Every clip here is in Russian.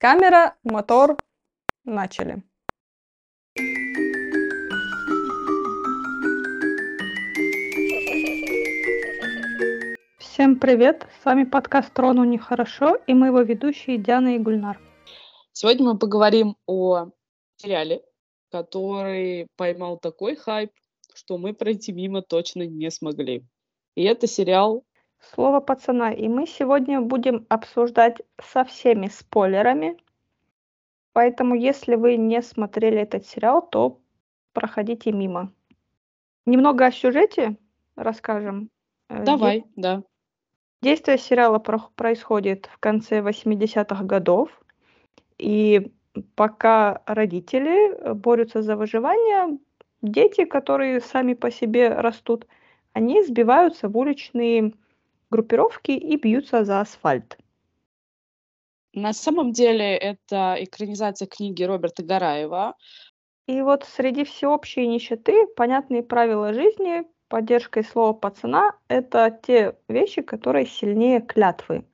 Камера, мотор, начали. Всем привет! С вами подкаст «Трону нехорошо» и мы его ведущие Диана и Гульнар. Сегодня мы поговорим о сериале, который поймал такой хайп, что мы пройти мимо точно не смогли. И это сериал Слово пацана. И мы сегодня будем обсуждать со всеми спойлерами. Поэтому, если вы не смотрели этот сериал, то проходите мимо. Немного о сюжете расскажем. Э, Давай, Де- да. Действие сериала про- происходит в конце 80-х годов. И пока родители борются за выживание, дети, которые сами по себе растут, они сбиваются в уличные группировки и бьются за асфальт. На самом деле это экранизация книги Роберта Гараева. И вот среди всеобщей нищеты понятные правила жизни, поддержка и слово пацана – это те вещи, которые сильнее клятвы.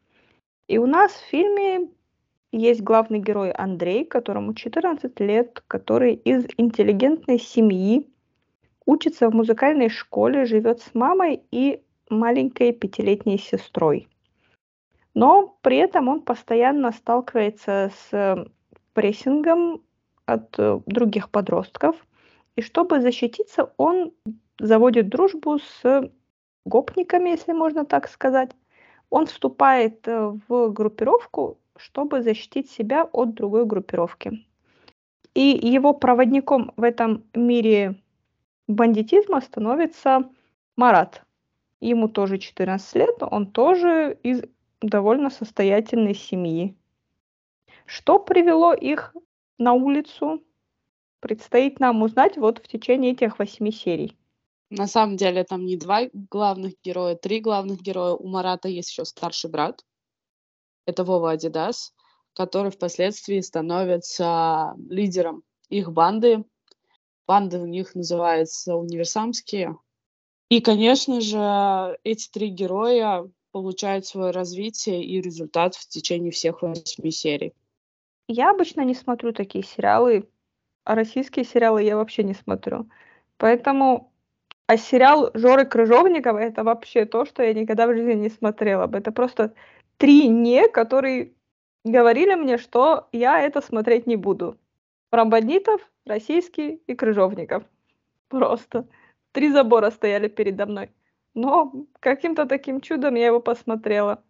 И у нас в фильме есть главный герой Андрей, которому 14 лет, который из интеллигентной семьи, учится в музыкальной школе, живет с мамой и маленькой пятилетней сестрой. Но при этом он постоянно сталкивается с прессингом от э, других подростков. И чтобы защититься, он заводит дружбу с гопниками, если можно так сказать. Он вступает э, в группировку, чтобы защитить себя от другой группировки. И его проводником в этом мире бандитизма становится Марат, ему тоже 14 лет, он тоже из довольно состоятельной семьи. Что привело их на улицу, предстоит нам узнать вот в течение этих восьми серий. На самом деле там не два главных героя, три главных героя. У Марата есть еще старший брат. Это Вова Адидас, который впоследствии становится лидером их банды. Банды у них называются универсамские. И, конечно же, эти три героя получают свое развитие и результат в течение всех восьми серий. Я обычно не смотрю такие сериалы, а российские сериалы я вообще не смотрю. Поэтому а сериал Жоры Крыжовникова это вообще то, что я никогда в жизни не смотрела бы. Это просто три «не», которые говорили мне, что я это смотреть не буду. Про бандитов, российский и Крыжовников. Просто. Три забора стояли передо мной. Но каким-то таким чудом я его посмотрела.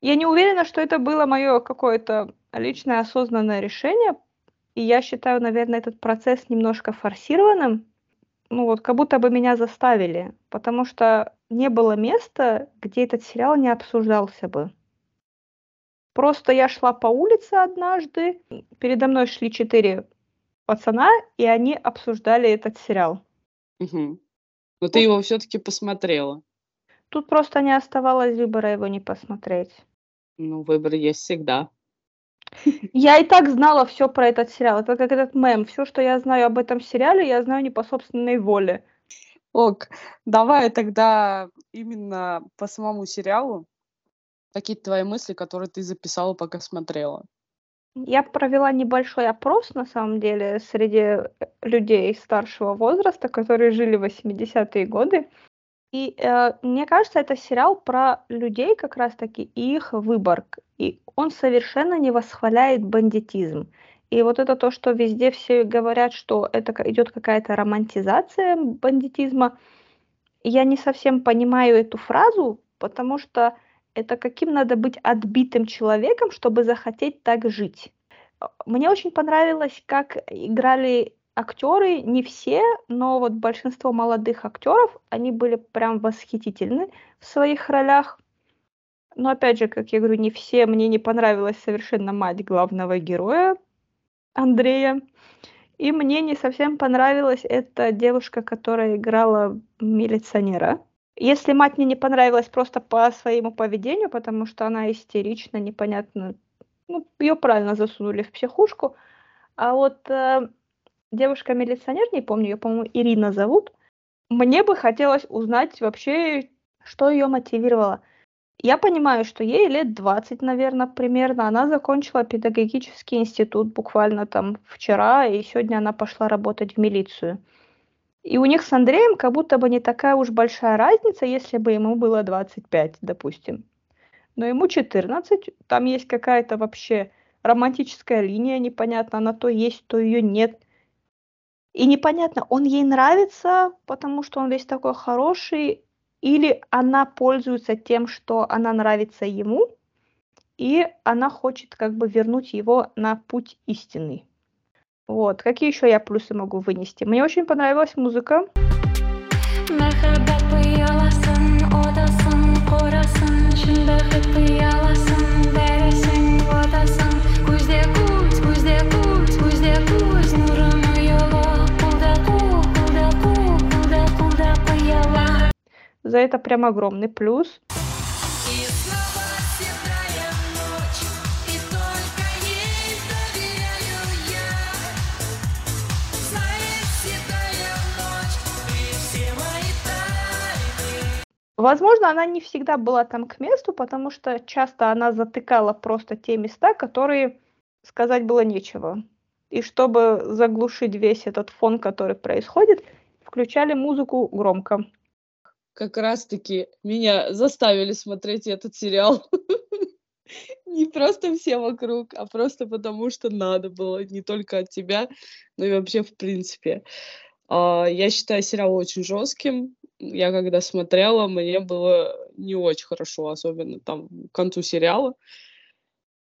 Я не уверена, что это было мое какое-то личное осознанное решение. И я считаю, наверное, этот процесс немножко форсированным. Ну вот, как будто бы меня заставили. Потому что не было места, где этот сериал не обсуждался бы. Просто я шла по улице однажды, передо мной шли четыре пацана, и они обсуждали этот сериал. Угу. Но ты его все-таки посмотрела. Тут просто не оставалось выбора его не посмотреть. Ну, выбор есть всегда. Я и так знала все про этот сериал. Это как этот мем. Все, что я знаю об этом сериале, я знаю не по собственной воле. Ок, давай тогда именно по самому сериалу какие-то твои мысли, которые ты записала, пока смотрела. Я провела небольшой опрос, на самом деле, среди э, людей старшего возраста, которые жили в 80-е годы. И э, мне кажется, это сериал про людей как раз-таки и их выбор. И он совершенно не восхваляет бандитизм. И вот это то, что везде все говорят, что это идет какая-то романтизация бандитизма, я не совсем понимаю эту фразу, потому что это каким надо быть отбитым человеком, чтобы захотеть так жить. Мне очень понравилось, как играли актеры, не все, но вот большинство молодых актеров, они были прям восхитительны в своих ролях. Но опять же, как я говорю, не все, мне не понравилась совершенно мать главного героя Андрея. И мне не совсем понравилась эта девушка, которая играла милиционера. Если мать мне не понравилась просто по своему поведению, потому что она истерична, непонятно, ну, ее правильно засунули в психушку, а вот э, девушка-милиционер, не помню, ее, по-моему, Ирина зовут, мне бы хотелось узнать вообще, что ее мотивировало. Я понимаю, что ей лет 20, наверное, примерно. Она закончила педагогический институт буквально там вчера, и сегодня она пошла работать в милицию. И у них с Андреем как будто бы не такая уж большая разница, если бы ему было 25, допустим. Но ему 14, там есть какая-то вообще романтическая линия, непонятно, она то есть, то ее нет. И непонятно, он ей нравится, потому что он весь такой хороший, или она пользуется тем, что она нравится ему, и она хочет как бы вернуть его на путь истинный. Вот. Какие еще я плюсы могу вынести? Мне очень понравилась музыка. За это прям огромный плюс. Возможно, она не всегда была там к месту, потому что часто она затыкала просто те места, которые сказать было нечего. И чтобы заглушить весь этот фон, который происходит, включали музыку громко. Как раз-таки меня заставили смотреть этот сериал. Не просто все вокруг, а просто потому, что надо было. Не только от тебя, но и вообще в принципе. А, я считаю сериал очень жестким я когда смотрела, мне было не очень хорошо, особенно там к концу сериала.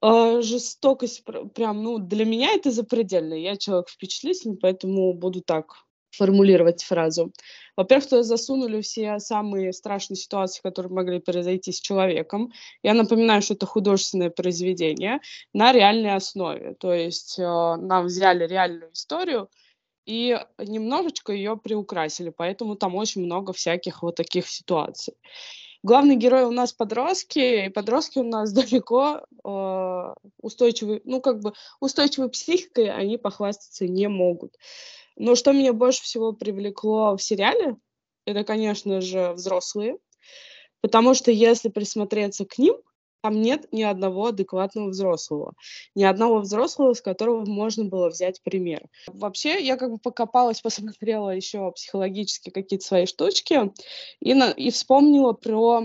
А, жестокость прям, ну, для меня это запредельно. Я человек впечатлительный, поэтому буду так формулировать фразу. Во-первых, туда засунули все самые страшные ситуации, которые могли произойти с человеком. Я напоминаю, что это художественное произведение на реальной основе. То есть э, нам взяли реальную историю, и немножечко ее приукрасили, поэтому там очень много всяких вот таких ситуаций. Главный герой у нас подростки, и подростки у нас далеко э, устойчивые, ну как бы устойчивой психикой они похвастаться не могут. Но что меня больше всего привлекло в сериале, это, конечно же, взрослые, потому что если присмотреться к ним, там нет ни одного адекватного взрослого, ни одного взрослого, с которого можно было взять пример. Вообще, я как бы покопалась, посмотрела еще психологически какие-то свои штучки и, на, и вспомнила про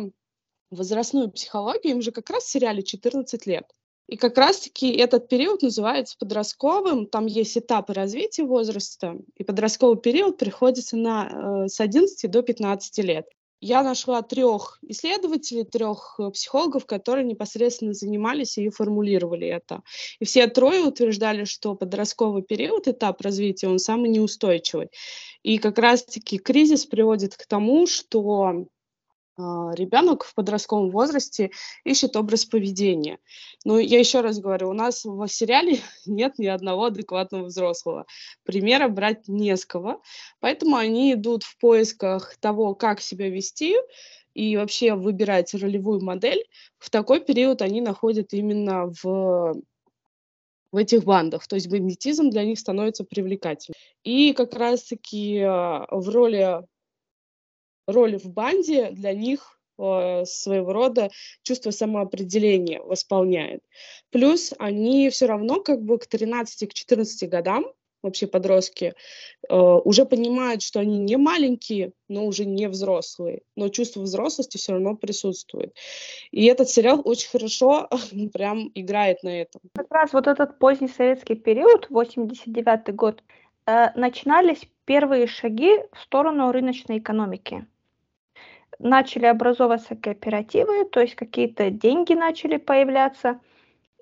возрастную психологию. Им же как раз в сериале 14 лет. И как раз-таки этот период называется подростковым. Там есть этапы развития возраста, и подростковый период приходится на, э, с 11 до 15 лет я нашла трех исследователей, трех э, психологов, которые непосредственно занимались и формулировали это. И все трое утверждали, что подростковый период, этап развития, он самый неустойчивый. И как раз-таки кризис приводит к тому, что ребенок в подростковом возрасте ищет образ поведения. Но я еще раз говорю, у нас в сериале нет ни одного адекватного взрослого. Примера брать не с кого. Поэтому они идут в поисках того, как себя вести, и вообще выбирать ролевую модель. В такой период они находят именно в в этих бандах. То есть бандитизм для них становится привлекательным. И как раз-таки а, в роли роль в банде для них э, своего рода чувство самоопределения восполняет. Плюс они все равно как бы к 13-14 годам, вообще подростки, э, уже понимают, что они не маленькие, но уже не взрослые. Но чувство взрослости все равно присутствует. И этот сериал очень хорошо прям играет на этом. Как раз вот этот поздний советский период, 89 год, э, начинались первые шаги в сторону рыночной экономики начали образовываться кооперативы, то есть какие-то деньги начали появляться.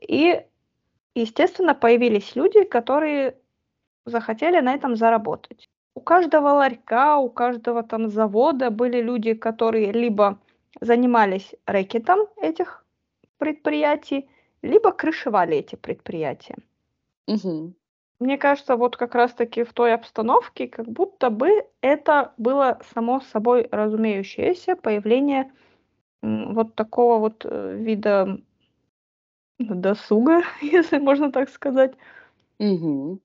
И, естественно, появились люди, которые захотели на этом заработать. У каждого ларька, у каждого там завода были люди, которые либо занимались рэкетом этих предприятий, либо крышевали эти предприятия. Угу. Мне кажется, вот как раз-таки в той обстановке, как будто бы это было само собой разумеющееся появление вот такого вот э, вида досуга, если можно так сказать. Угу.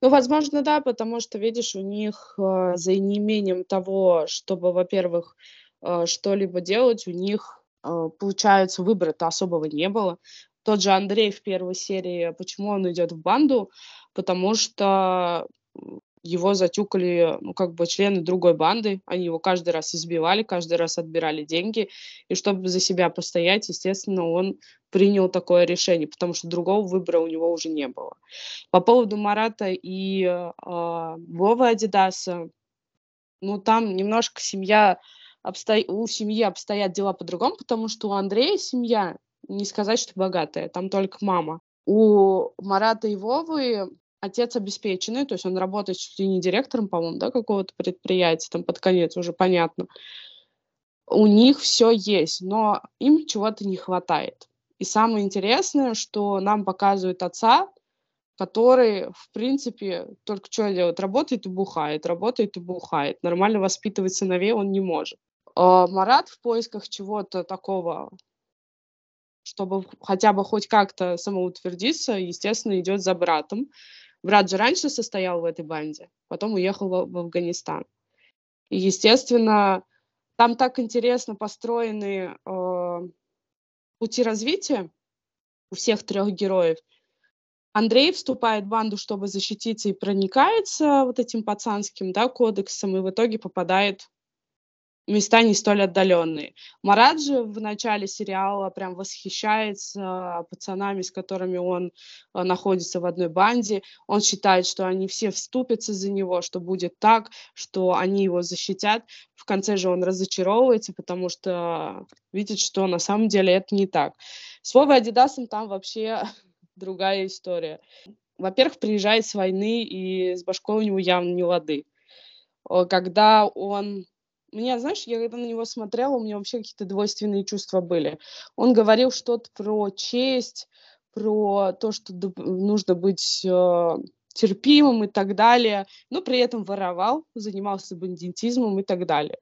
Ну, возможно, да, потому что, видишь, у них э, за неимением того, чтобы, во-первых, э, что-либо делать, у них э, получается, выбора-то особого не было. Тот же Андрей в первой серии, почему он идет в банду? Потому что его затюкали, ну, как бы члены другой банды, они его каждый раз избивали, каждый раз отбирали деньги, и чтобы за себя постоять, естественно, он принял такое решение, потому что другого выбора у него уже не было. По поводу Марата и э, Вовы Адидаса, ну, там немножко семья, обсто... у семьи обстоят дела по-другому, потому что у Андрея семья, не сказать, что богатая, там только мама. У Марата и Вовы отец обеспеченный, то есть он работает чуть ли не директором, по-моему, да, какого-то предприятия, там под конец уже понятно. У них все есть, но им чего-то не хватает. И самое интересное, что нам показывают отца, который, в принципе, только что делает? Работает и бухает, работает и бухает. Нормально воспитывать сыновей он не может. А Марат в поисках чего-то такого, чтобы хотя бы хоть как-то самоутвердиться, естественно, идет за братом. Брат же раньше состоял в этой банде, потом уехал в, Афганистан. И, естественно, там так интересно построены э, пути развития у всех трех героев. Андрей вступает в банду, чтобы защититься, и проникается вот этим пацанским да, кодексом, и в итоге попадает места не столь отдаленные. Марат же в начале сериала прям восхищается пацанами, с которыми он э, находится в одной банде. Он считает, что они все вступятся за него, что будет так, что они его защитят. В конце же он разочаровывается, потому что видит, что на самом деле это не так. С Вовой Адидасом там вообще другая история. Во-первых, приезжает с войны, и с башкой у него явно не лады. Когда он меня, знаешь, я когда на него смотрела, у меня вообще какие-то двойственные чувства были. Он говорил что-то про честь, про то, что нужно быть э, терпимым и так далее, но при этом воровал, занимался бандитизмом и так далее.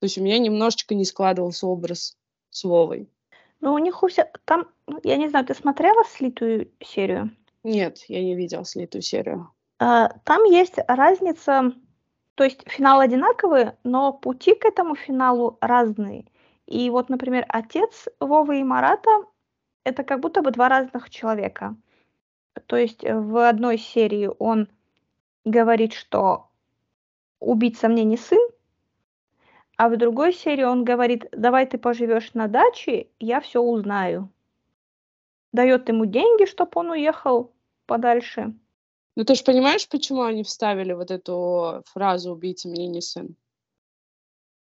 То есть у меня немножечко не складывался образ с Вовой. Ну, у них у всех... Там, я не знаю, ты смотрела слитую серию? Нет, я не видела слитую серию. А, там есть разница то есть финал одинаковый, но пути к этому финалу разные. И вот, например, отец Вовы и Марата – это как будто бы два разных человека. То есть в одной серии он говорит, что убийца мне не сын, а в другой серии он говорит, давай ты поживешь на даче, я все узнаю. Дает ему деньги, чтобы он уехал подальше. Ну ты же понимаешь, почему они вставили вот эту фразу «убийца мне не сын»?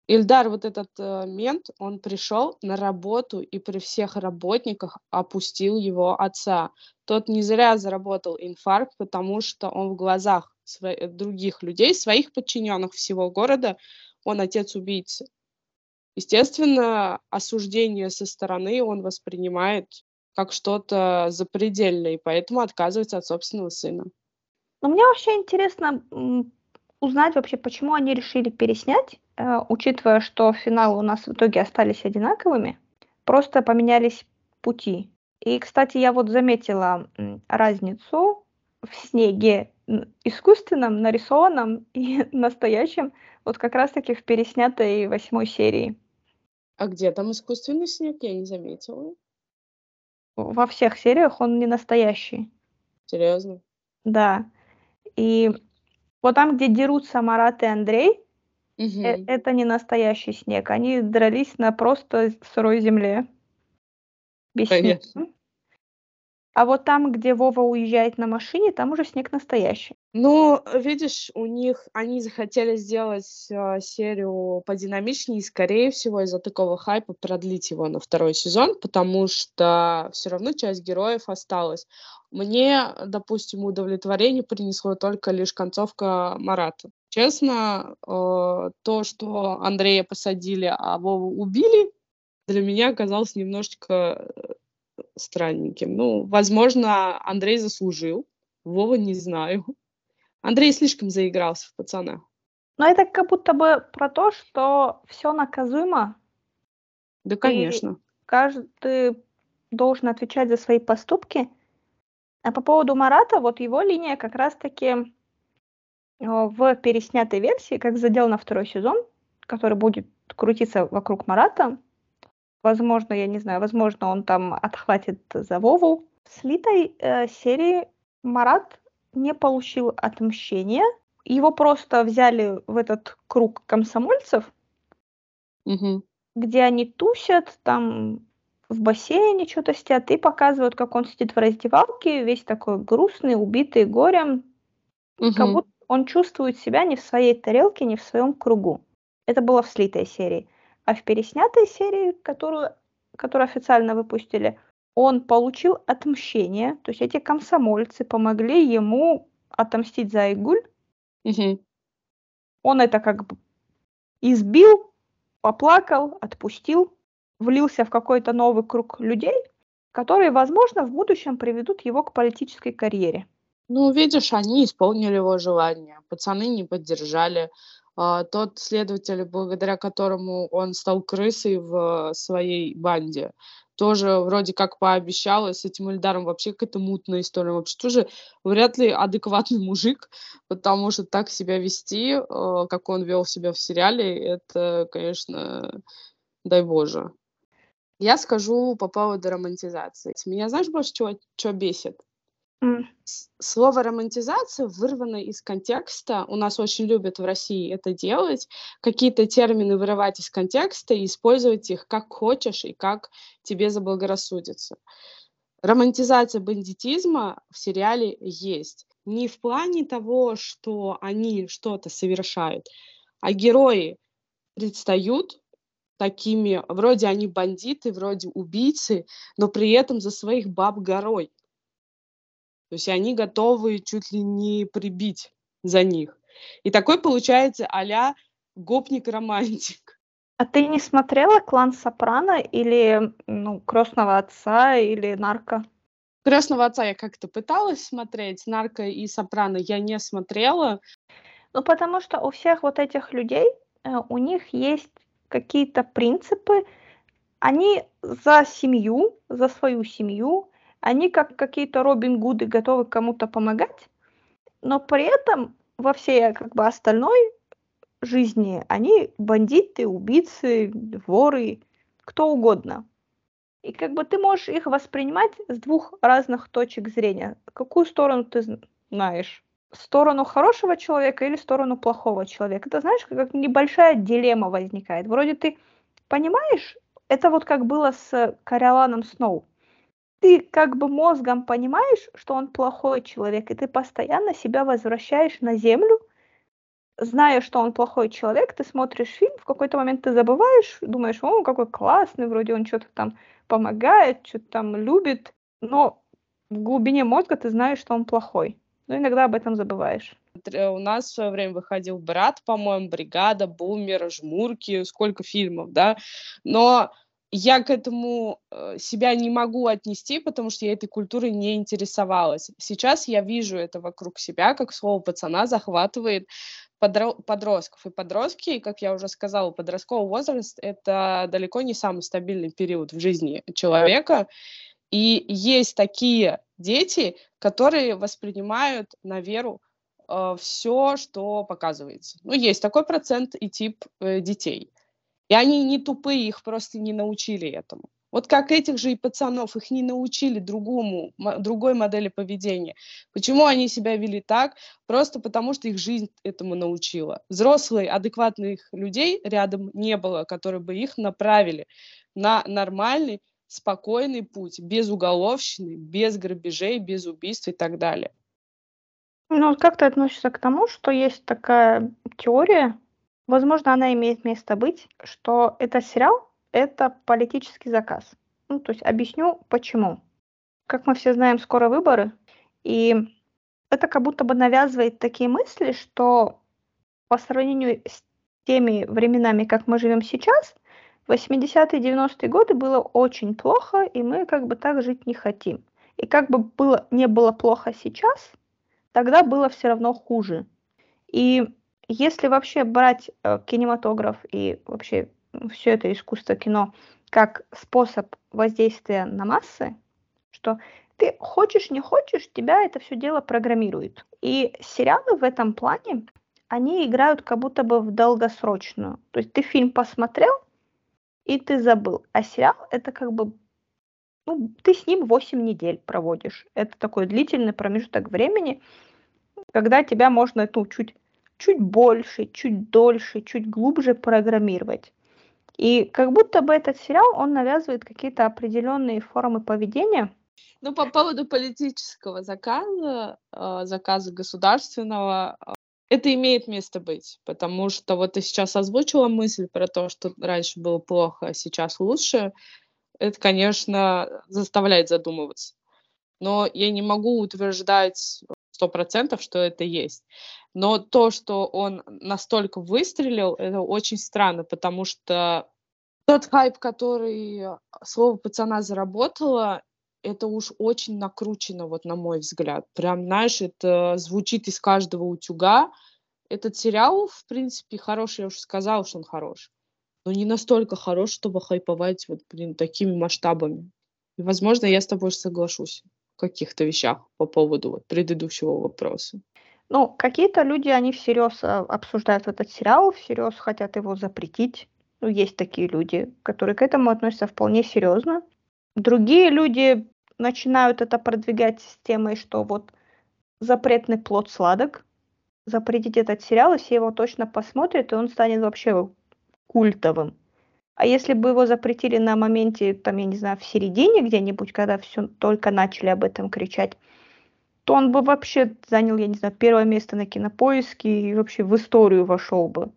Ильдар, вот этот э, мент, он пришел на работу и при всех работниках опустил его отца. Тот не зря заработал инфаркт, потому что он в глазах сво- других людей, своих подчиненных всего города, он отец убийцы. Естественно, осуждение со стороны он воспринимает как что-то запредельное, и поэтому отказывается от собственного сына. Но мне вообще интересно узнать вообще, почему они решили переснять, э, учитывая, что финалы у нас в итоге остались одинаковыми, просто поменялись пути. И, кстати, я вот заметила разницу в снеге искусственном, нарисованном и настоящем, вот как раз-таки в переснятой восьмой серии. А где там искусственный снег? Я не заметила. Во всех сериях он не настоящий. Серьезно? Да. И вот там, где дерутся Марат и Андрей, угу. это не настоящий снег. Они дрались на просто сырой земле. Без Понятно. снега. А вот там, где Вова уезжает на машине, там уже снег настоящий. Ну, видишь, у них они захотели сделать э, серию подинамичнее, и, скорее всего, из-за такого хайпа продлить его на второй сезон, потому что все равно часть героев осталась. Мне, допустим, удовлетворение принесло только лишь концовка Марата. Честно, э, то, что Андрея посадили, а Вову убили, для меня оказалось немножечко э, странненьким. Ну, возможно, Андрей заслужил, Вова не знаю. Андрей слишком заигрался в пацана. Но это как будто бы про то, что все наказуемо. Да, конечно. каждый должен отвечать за свои поступки. А по поводу Марата, вот его линия как раз-таки э, в переснятой версии, как задел на второй сезон, который будет крутиться вокруг Марата, Возможно, я не знаю, возможно, он там отхватит за Вову. В слитой э, серии Марат не получил отмщения. Его просто взяли в этот круг комсомольцев, Мгм. где они тусят, там в бассейне что-то сидят и показывают, как он сидит в раздевалке, весь такой грустный, убитый горем, как Мгм. будто он чувствует себя не в своей тарелке, не в своем кругу. Это было в слитой серии. А в переснятой серии, которую, которую официально выпустили, он получил отмщение. То есть эти комсомольцы помогли ему отомстить за Айгуль. Мгм. Он это как бы избил, поплакал, отпустил, влился в какой-то новый круг людей, которые, возможно, в будущем приведут его к политической карьере. Ну, видишь, они исполнили его желание. Пацаны не поддержали. А, тот следователь, благодаря которому он стал крысой в своей банде, тоже вроде как пообещал, и с этим Ильдаром вообще какая-то мутная история. Вообще тоже вряд ли адекватный мужик, потому что так себя вести, э, как он вел себя в сериале, это, конечно, дай боже. Я скажу по поводу романтизации. Меня знаешь больше чего, чего бесит? С- Слово романтизация вырвано из контекста. У нас очень любят в России это делать. Какие-то термины вырывать из контекста и использовать их как хочешь и как тебе заблагорассудится. Романтизация бандитизма в сериале есть. Не в плане того, что они что-то совершают, а герои предстают такими, вроде они бандиты, вроде убийцы, но при этом за своих баб горой. То есть они готовы чуть ли не прибить за них. И такой получается а-ля гопник-романтик. А ты не смотрела «Клан Сопрано» или ну, «Крестного отца» или «Нарко»? Крестного отца я как-то пыталась смотреть, нарко и сопрано я не смотрела. Ну, потому что у всех вот этих людей, э, у них есть какие-то принципы, они за семью, за свою семью, они как какие-то Робин Гуды готовы кому-то помогать, но при этом во всей как бы остальной жизни они бандиты, убийцы, воры, кто угодно. И как бы ты можешь их воспринимать с двух разных точек зрения. Какую сторону ты знаешь? Сторону хорошего человека или сторону плохого человека? Это знаешь, как небольшая дилемма возникает. Вроде ты понимаешь, это вот как было с Кориоланом Сноу. Ты как бы мозгом понимаешь, что он плохой человек, и ты постоянно себя возвращаешь на землю, зная, что он плохой человек, ты смотришь фильм, в какой-то момент ты забываешь, думаешь, о, какой классный, вроде он что-то там помогает, что-то там любит, но в глубине мозга ты знаешь, что он плохой. Но иногда об этом забываешь. У нас в свое время выходил «Брат», по-моему, «Бригада», «Бумер», «Жмурки», сколько фильмов, да, но я к этому э, себя не могу отнести, потому что я этой культурой не интересовалась. Сейчас я вижу это вокруг себя, как слово пацана захватывает подро- подростков. И подростки, как я уже сказала, подростковый возраст – это далеко не самый стабильный период в жизни человека. И есть такие дети, которые воспринимают на веру э, все, что показывается. Ну, есть такой процент и тип э, детей. И они не тупые, их просто не научили этому. Вот как этих же и пацанов, их не научили другому, другой модели поведения. Почему они себя вели так? Просто потому, что их жизнь этому научила. Взрослых, адекватных людей рядом не было, которые бы их направили на нормальный, спокойный путь, без уголовщины, без грабежей, без убийств и так далее. Ну, как ты относишься к тому, что есть такая теория, возможно, она имеет место быть, что этот сериал – это политический заказ. Ну, то есть объясню, почему. Как мы все знаем, скоро выборы, и это как будто бы навязывает такие мысли, что по сравнению с теми временами, как мы живем сейчас, 80-е, 90-е годы было очень плохо, и мы как бы так жить не хотим. И как бы было, не было плохо сейчас, тогда было все равно хуже. И если вообще брать э, кинематограф и вообще все это искусство кино как способ воздействия на массы, что ты хочешь, не хочешь, тебя это все дело программирует. И сериалы в этом плане, они играют как будто бы в долгосрочную. То есть ты фильм посмотрел, и ты забыл. А сериал это как бы ну, ты с ним 8 недель проводишь. Это такой длительный промежуток времени, когда тебя можно ну, чуть, чуть больше, чуть дольше, чуть глубже программировать. И как будто бы этот сериал, он навязывает какие-то определенные формы поведения. Ну, по поводу политического заказа, э, заказа государственного, э, это имеет место быть, потому что вот ты сейчас озвучила мысль про то, что раньше было плохо, а сейчас лучше это, конечно, заставляет задумываться. Но я не могу утверждать сто процентов, что это есть. Но то, что он настолько выстрелил, это очень странно, потому что тот хайп, который слово пацана заработало, это уж очень накручено, вот на мой взгляд. Прям, знаешь, это звучит из каждого утюга. Этот сериал, в принципе, хороший, я уже сказала, что он хорош но не настолько хорош, чтобы хайповать вот, блин, такими масштабами. И, возможно, я с тобой соглашусь в каких-то вещах по поводу вот, предыдущего вопроса. Ну, какие-то люди, они всерьез а, обсуждают этот сериал, всерьез хотят его запретить. Ну, есть такие люди, которые к этому относятся вполне серьезно. Другие люди начинают это продвигать с темой, что вот запретный плод сладок, запретить этот сериал, и все его точно посмотрят, и он станет вообще культовым. А если бы его запретили на моменте, там, я не знаю, в середине где-нибудь, когда все только начали об этом кричать, то он бы вообще занял, я не знаю, первое место на кинопоиске и вообще в историю вошел бы.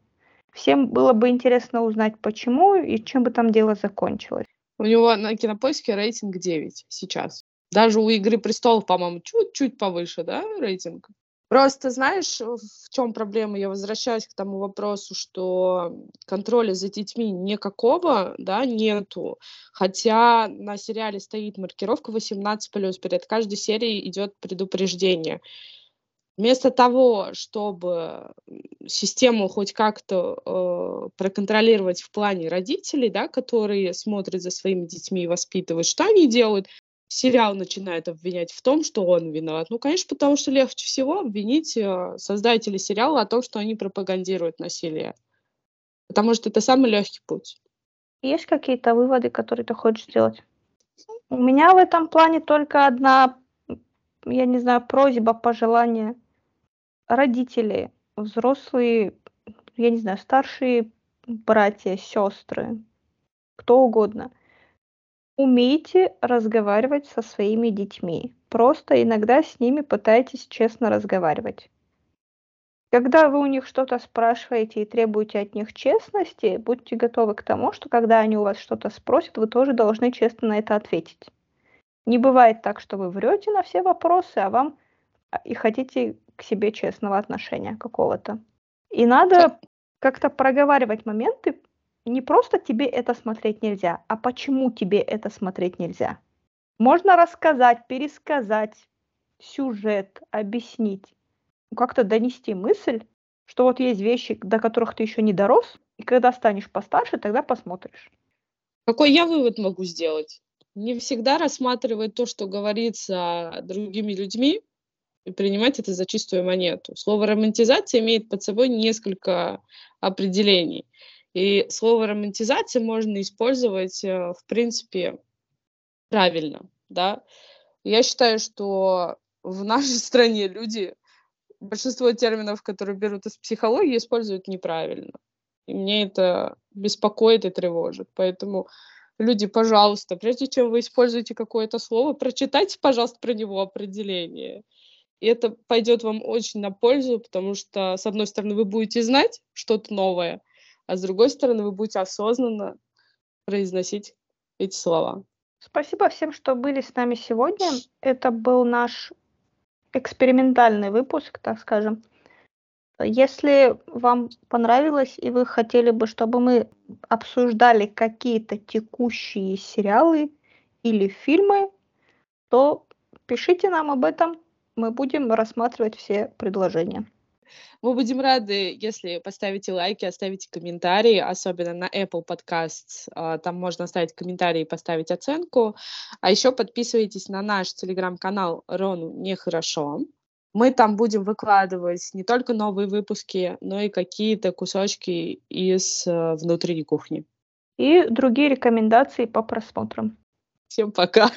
Всем было бы интересно узнать, почему и чем бы там дело закончилось. У него на кинопоиске рейтинг 9 сейчас. Даже у Игры престолов, по-моему, чуть-чуть повыше, да, рейтинг? Просто, знаешь, в чем проблема? Я возвращаюсь к тому вопросу, что контроля за детьми никакого, да, нету. Хотя на сериале стоит маркировка 18+, перед каждой серией идет предупреждение. Вместо того, чтобы систему хоть как-то э, проконтролировать в плане родителей, да, которые смотрят за своими детьми и воспитывают, что они делают? Сериал начинает обвинять в том, что он виноват. Ну, конечно, потому что легче всего обвинить э, создателей сериала о том, что они пропагандируют насилие. Потому что это самый легкий путь. Есть какие-то выводы, которые ты хочешь сделать? У меня в этом плане только одна, я не знаю, просьба, пожелание. Родители, взрослые, я не знаю, старшие братья, сестры, кто угодно – Умейте разговаривать со своими детьми. Просто иногда с ними пытайтесь честно разговаривать. Когда вы у них что-то спрашиваете и требуете от них честности, будьте готовы к тому, что когда они у вас что-то спросят, вы тоже должны честно на это ответить. Не бывает так, что вы врете на все вопросы, а вам а, и хотите к себе честного отношения какого-то. И надо как-то проговаривать моменты, не просто тебе это смотреть нельзя, а почему тебе это смотреть нельзя. Можно рассказать, пересказать сюжет, объяснить, ну, как-то донести мысль, что вот есть вещи, до которых ты еще не дорос, и когда станешь постарше, тогда посмотришь. Какой я вывод могу сделать? Не всегда рассматривать то, что говорится другими людьми, и принимать это за чистую монету. Слово романтизация имеет под собой несколько определений. И слово романтизация можно использовать, э, в принципе, правильно, да. Я считаю, что в нашей стране люди большинство терминов, которые берут из психологии, используют неправильно. И мне это беспокоит и тревожит. Поэтому люди, пожалуйста, прежде чем вы используете какое-то слово, прочитайте, пожалуйста, про него определение. И это пойдет вам очень на пользу, потому что, с одной стороны, вы будете знать что-то новое – а с другой стороны вы будете осознанно произносить эти слова. Спасибо всем, что были с нами сегодня. Это был наш экспериментальный выпуск, так скажем. Если вам понравилось и вы хотели бы, чтобы мы обсуждали какие-то текущие сериалы или фильмы, то пишите нам об этом. Мы будем рассматривать все предложения. Мы будем рады, если поставите лайки, оставите комментарии, особенно на Apple Podcasts. А, там можно оставить комментарий и поставить оценку. А еще подписывайтесь на наш телеграм-канал Рону Нехорошо. Мы там будем выкладывать не только новые выпуски, но и какие-то кусочки из э, внутренней кухни. и другие рекомендации по просмотрам. Всем пока.